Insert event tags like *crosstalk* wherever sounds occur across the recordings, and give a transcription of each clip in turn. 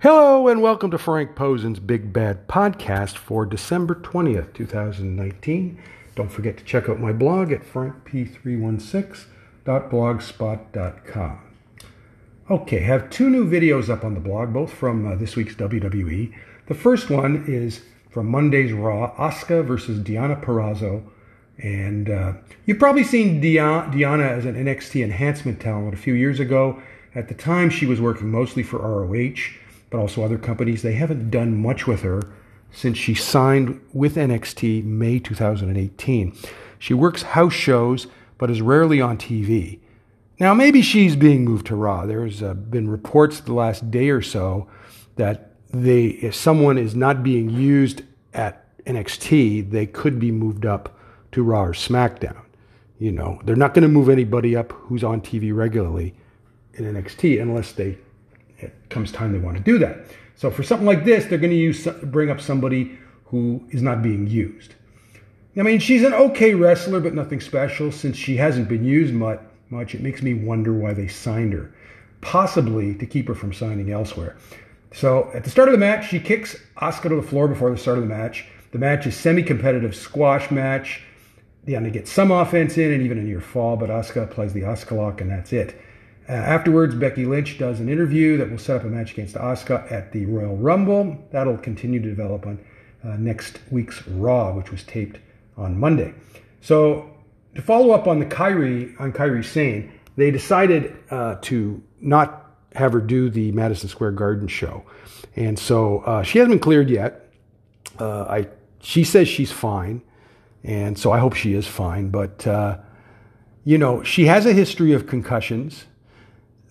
Hello and welcome to Frank Posen's Big Bad Podcast for December 20th, 2019. Don't forget to check out my blog at frankp316.blogspot.com. Okay, I have two new videos up on the blog, both from uh, this week's WWE. The first one is from Monday's Raw, Asuka versus Deonna Purrazzo. And uh, you've probably seen Deonna as an NXT enhancement talent a few years ago. At the time, she was working mostly for ROH but also other companies. They haven't done much with her since she signed with NXT May 2018. She works house shows, but is rarely on TV. Now, maybe she's being moved to Raw. There's uh, been reports the last day or so that they, if someone is not being used at NXT, they could be moved up to Raw or SmackDown. You know, they're not going to move anybody up who's on TV regularly in NXT unless they it comes time they want to do that. So for something like this, they're going to use bring up somebody who is not being used. I mean, she's an okay wrestler, but nothing special. Since she hasn't been used much, much, it makes me wonder why they signed her, possibly to keep her from signing elsewhere. So at the start of the match, she kicks Asuka to the floor before the start of the match. The match is semi-competitive squash match. They only get some offense in and even a near fall, but Asuka applies the Asuka lock and that's it. Uh, afterwards, Becky Lynch does an interview that will set up a match against Asuka at the Royal Rumble. That'll continue to develop on uh, next week's Raw, which was taped on Monday. So, to follow up on the Kairi on Kairi Sane, they decided uh, to not have her do the Madison Square Garden show, and so uh, she hasn't been cleared yet. Uh, I she says she's fine, and so I hope she is fine. But you know, she has a history of concussions.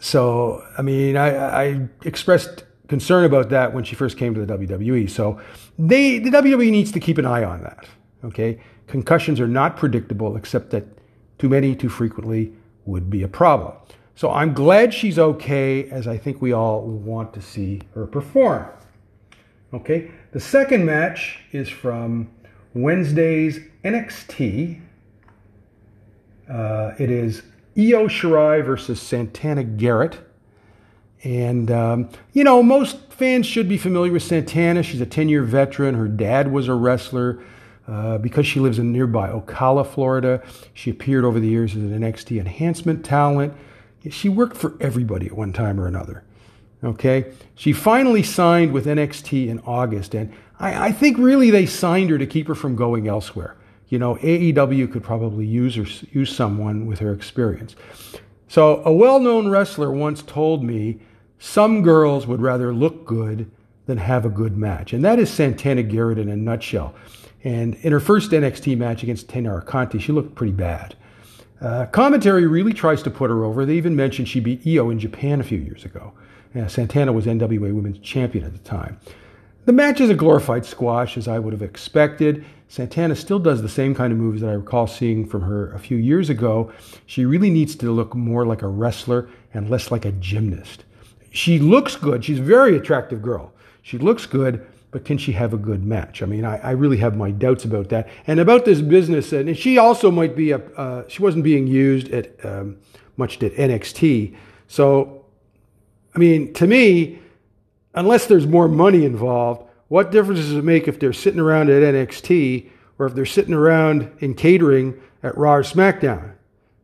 So, I mean, I, I, expressed concern about that when she first came to the WWE. So, they, the WWE needs to keep an eye on that. Okay, concussions are not predictable, except that too many, too frequently would be a problem. So, I'm glad she's okay, as I think we all want to see her perform. Okay, the second match is from Wednesday's NXT. Uh, it is Io Shirai versus Santana Garrett. And, um, you know, most fans should be familiar with Santana. She's a 10 year veteran. Her dad was a wrestler. Uh, because she lives in nearby Ocala, Florida, she appeared over the years as an NXT enhancement talent. She worked for everybody at one time or another. Okay? She finally signed with NXT in August, and I, I think really they signed her to keep her from going elsewhere you know, AEW could probably use use someone with her experience. So a well-known wrestler once told me some girls would rather look good than have a good match, and that is Santana Garrett in a nutshell. And in her first NXT match against Taynara Conti, she looked pretty bad. Uh, commentary really tries to put her over. They even mentioned she beat Io in Japan a few years ago. Santana was NWA Women's Champion at the time. The match is a glorified squash, as I would have expected. Santana still does the same kind of moves that I recall seeing from her a few years ago. She really needs to look more like a wrestler and less like a gymnast. She looks good. She's a very attractive girl. She looks good, but can she have a good match? I mean, I, I really have my doubts about that. And about this business, and she also might be a, uh, she wasn't being used at um, much at NXT. So, I mean, to me, unless there's more money involved, what difference does it make if they're sitting around at NXT or if they're sitting around in catering at Raw or SmackDown?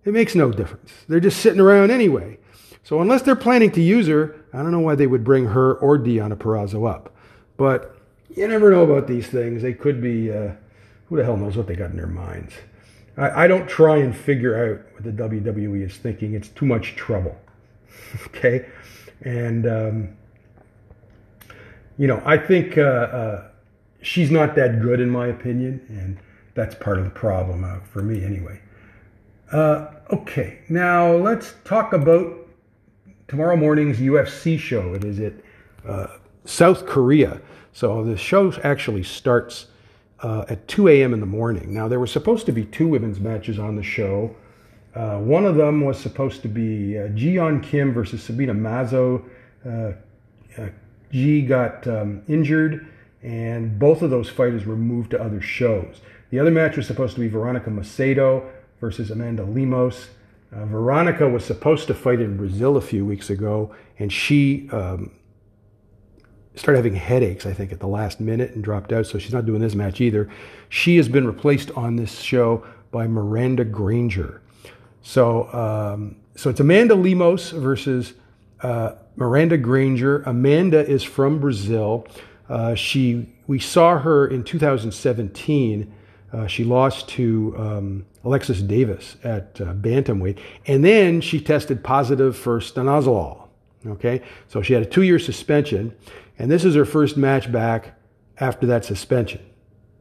It makes no difference. They're just sitting around anyway. So unless they're planning to use her, I don't know why they would bring her or Deonna Purrazzo up. But you never know about these things. They could be, uh, who the hell knows what they got in their minds. I, I don't try and figure out what the WWE is thinking. It's too much trouble. *laughs* okay? And um, you know, I think uh, uh, she's not that good in my opinion, and that's part of the problem uh, for me anyway. Uh, okay, now let's talk about tomorrow morning's UFC show. It is at uh, South Korea. So the show actually starts uh, at 2 a.m. in the morning. Now, there were supposed to be two women's matches on the show. one of them was supposed to be uh, Ji Kim versus Sabina Mazo. Ji got um, injured, and both of those fighters were moved to other shows. The other match was supposed to be Veronica Macedo versus Amanda Lemos. Uh, Veronica was supposed to fight in Brazil a few weeks ago, and she um, started having headaches, I think, at the last minute and dropped out. So she's not doing this match either. She has been replaced on this show by Miranda Granger. So, um, so it's Amanda Lemos versus uh, Miranda Granger. Amanda is from Brazil. Uh, she we saw her in 2017. Uh, she lost to um, Alexis Davis at uh, bantamweight, and then she tested positive for stanozolol. Okay, so she had a two-year suspension, and this is her first match back after that suspension.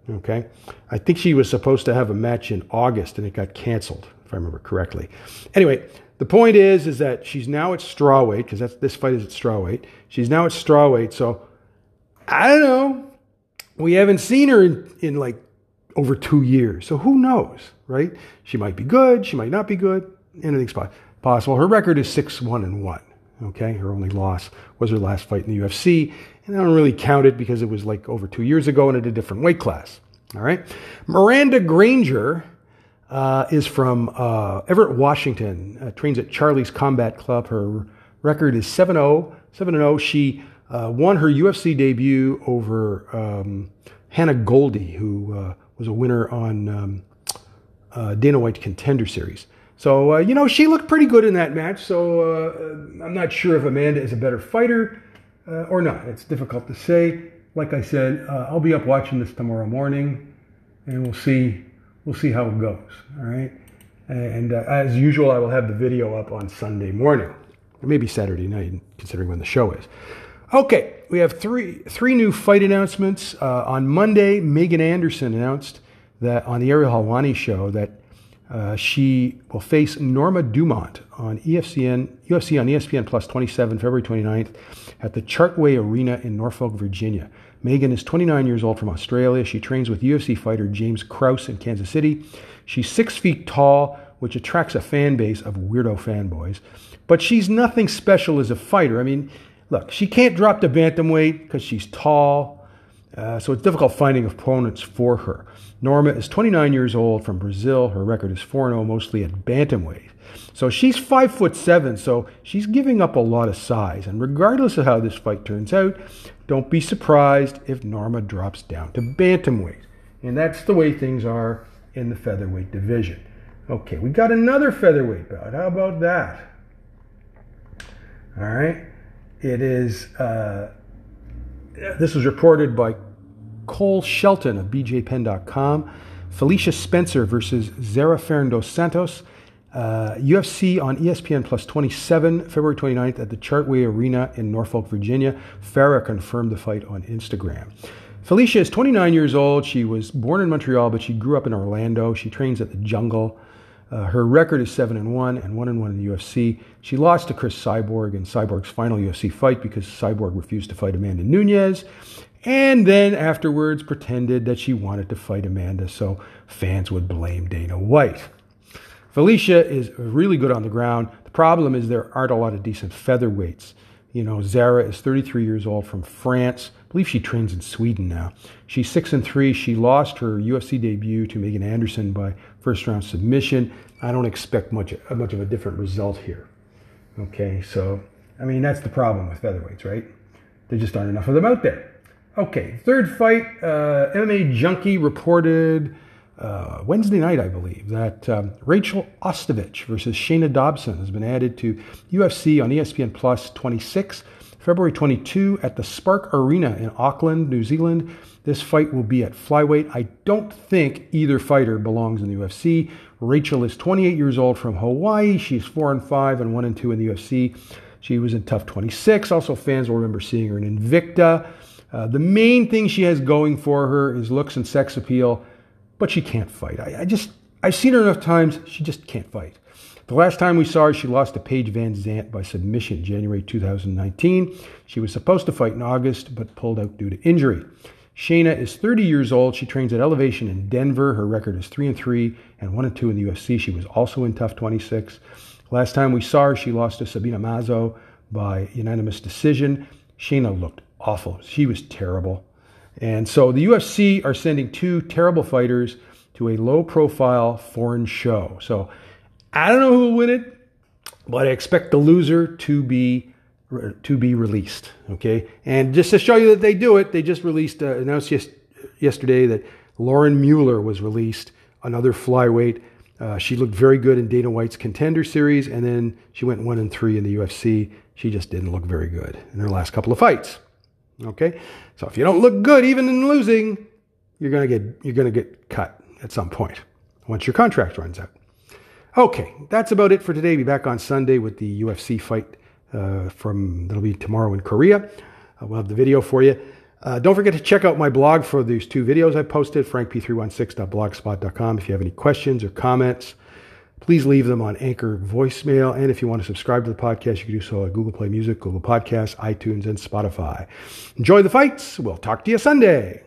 Okay, I think she was supposed to have a match in August, and it got canceled, if I remember correctly. Anyway, the point is, is that she's now at strawweight because that's this fight is at strawweight. She's now at strawweight, so I don't know. We haven't seen her in, in like over two years, so who knows, right? She might be good, she might not be good. Anything's possible. Her record is six one and one. Okay, her only loss was her last fight in the UFC, and I don't really count it because it was like over two years ago and at a different weight class. All right, Miranda Granger uh, is from uh, Everett, Washington. Uh, trains at Charlie's Combat Club. Her record is 7-0. 7-0. She uh, won her UFC debut over um, Hannah Goldy, who uh, was a winner on um, uh, Dana White Contender Series. So, you know, she looked pretty good in that match. So I'm not sure if Amanda is a better fighter or not. It's difficult to say. Like I said, I'll be up watching this tomorrow morning, and we'll see. We'll see how it goes. All right. And as usual, I will have the video up on Sunday morning, or maybe Saturday night, considering when the show is. Okay, we have three three new fight announcements. Uh, on Monday, Megan Anderson announced that on the Ariel Helwani show that uh, she will face Norma Dumont on EFCN, UFC on ESPN Plus 27, February 29th at the Chartway Arena in Norfolk, Virginia. Megan is 29 years old from Australia. She trains with UFC fighter James Krause in Kansas City. She's six feet tall, which attracts a fan base of weirdo fanboys. But she's nothing special as a fighter. I mean, Look, she can't drop the bantamweight because she's tall, uh, so it's difficult finding opponents for her. Norma is 29 years old from Brazil. Her record is 4 0, mostly at bantamweight. So she's five foot seven, so she's giving up a lot of size. And regardless of how this fight turns out, don't be surprised if Norma drops down to bantamweight. And that's the way things are in the featherweight division. Okay, we got another featherweight bout. How about that? All right. It is, uh, this was reported by Cole Shelton of BJPenn.com. Felicia Spencer versus Zarah Fairn Santos. Uh, UFC on ESPN Plus 27, February 29th at the Chartway Arena in Norfolk, Virginia. Farah confirmed the fight on Instagram. Felicia is 29 years old. She was born in Montreal, but she grew up in Orlando. She trains at the Jungle. Uh, her record is 7 and 1 and 1 and 1 in the UFC. She lost to Cris Cyborg in Cyborg's final UFC fight because Cyborg refused to fight Amanda Nunes, and then afterwards pretended that she wanted to fight Amanda so fans would blame Dana White. Felicia is really good on the ground. The problem is there aren't a lot of decent featherweights. You know, Zarah is 33 years old from France. I believe she trains in Sweden now. She's 6 and 3. She lost her UFC debut to Megan Anderson by first round submission. I don't expect much much of a different result here. Okay, so I mean that's the problem with featherweights, right? There just aren't enough of them out there. Okay, third fight. Uh, MMA Junkie reported uh, Wednesday night, I believe, that um, Rachel Ostovich versus Shana Dobson has been added to UFC on ESPN Plus 26, February 22 at the Spark Arena in Auckland, New Zealand. This fight will be at flyweight. I don't think either fighter belongs in the UFC. Rachel is 28 years old from Hawaii. She's 4 and 5 and 1 and 2 in the UFC. She was in TUF 26. Also, fans will remember seeing her in Invicta. Uh, the main thing she has going for her is looks and sex appeal but she can't fight. I, I just, I've seen her enough times, she just can't fight. The last time we saw her, she lost to Paige VanZant by submission, January 2019. She was supposed to fight in August, but pulled out due to injury. Shana is 30 years old. She trains at Elevation in Denver. Her record is 3 and 3 and 1 and 2 in the UFC. She was also in TUF 26. Last time we saw her, she lost to Sabina Mazo by unanimous decision. Shana looked awful. She was terrible. And so the UFC are sending two terrible fighters to a low profile foreign show. So I don't know who will win it, but I expect the loser to be to be released. Okay, and just to show you that they do it, they just released uh, announced yes, yesterday that Lauren Mueller was released, another flyweight. Uh, she looked very good in Dana White's Contender Series, and then she went one and three in the UFC. She just didn't look very good in her last couple of fights. Okay, so if you don't look good, even in losing, you're gonna get you're gonna get cut at some point once your contract runs out. Okay, that's about it for today. Be back on Sunday with the UFC fight uh, from that'll be tomorrow in Korea. Uh, we'll have the video for you. Uh, don't forget to check out my blog for these two videos I posted, frankp316.blogspot.com. If you have any questions or comments, please leave them on Anchor voicemail. And if you want to subscribe to the podcast, you can do so at Google Play Music, Google Podcasts, iTunes, and Spotify. Enjoy the fights. We'll talk to you Sunday.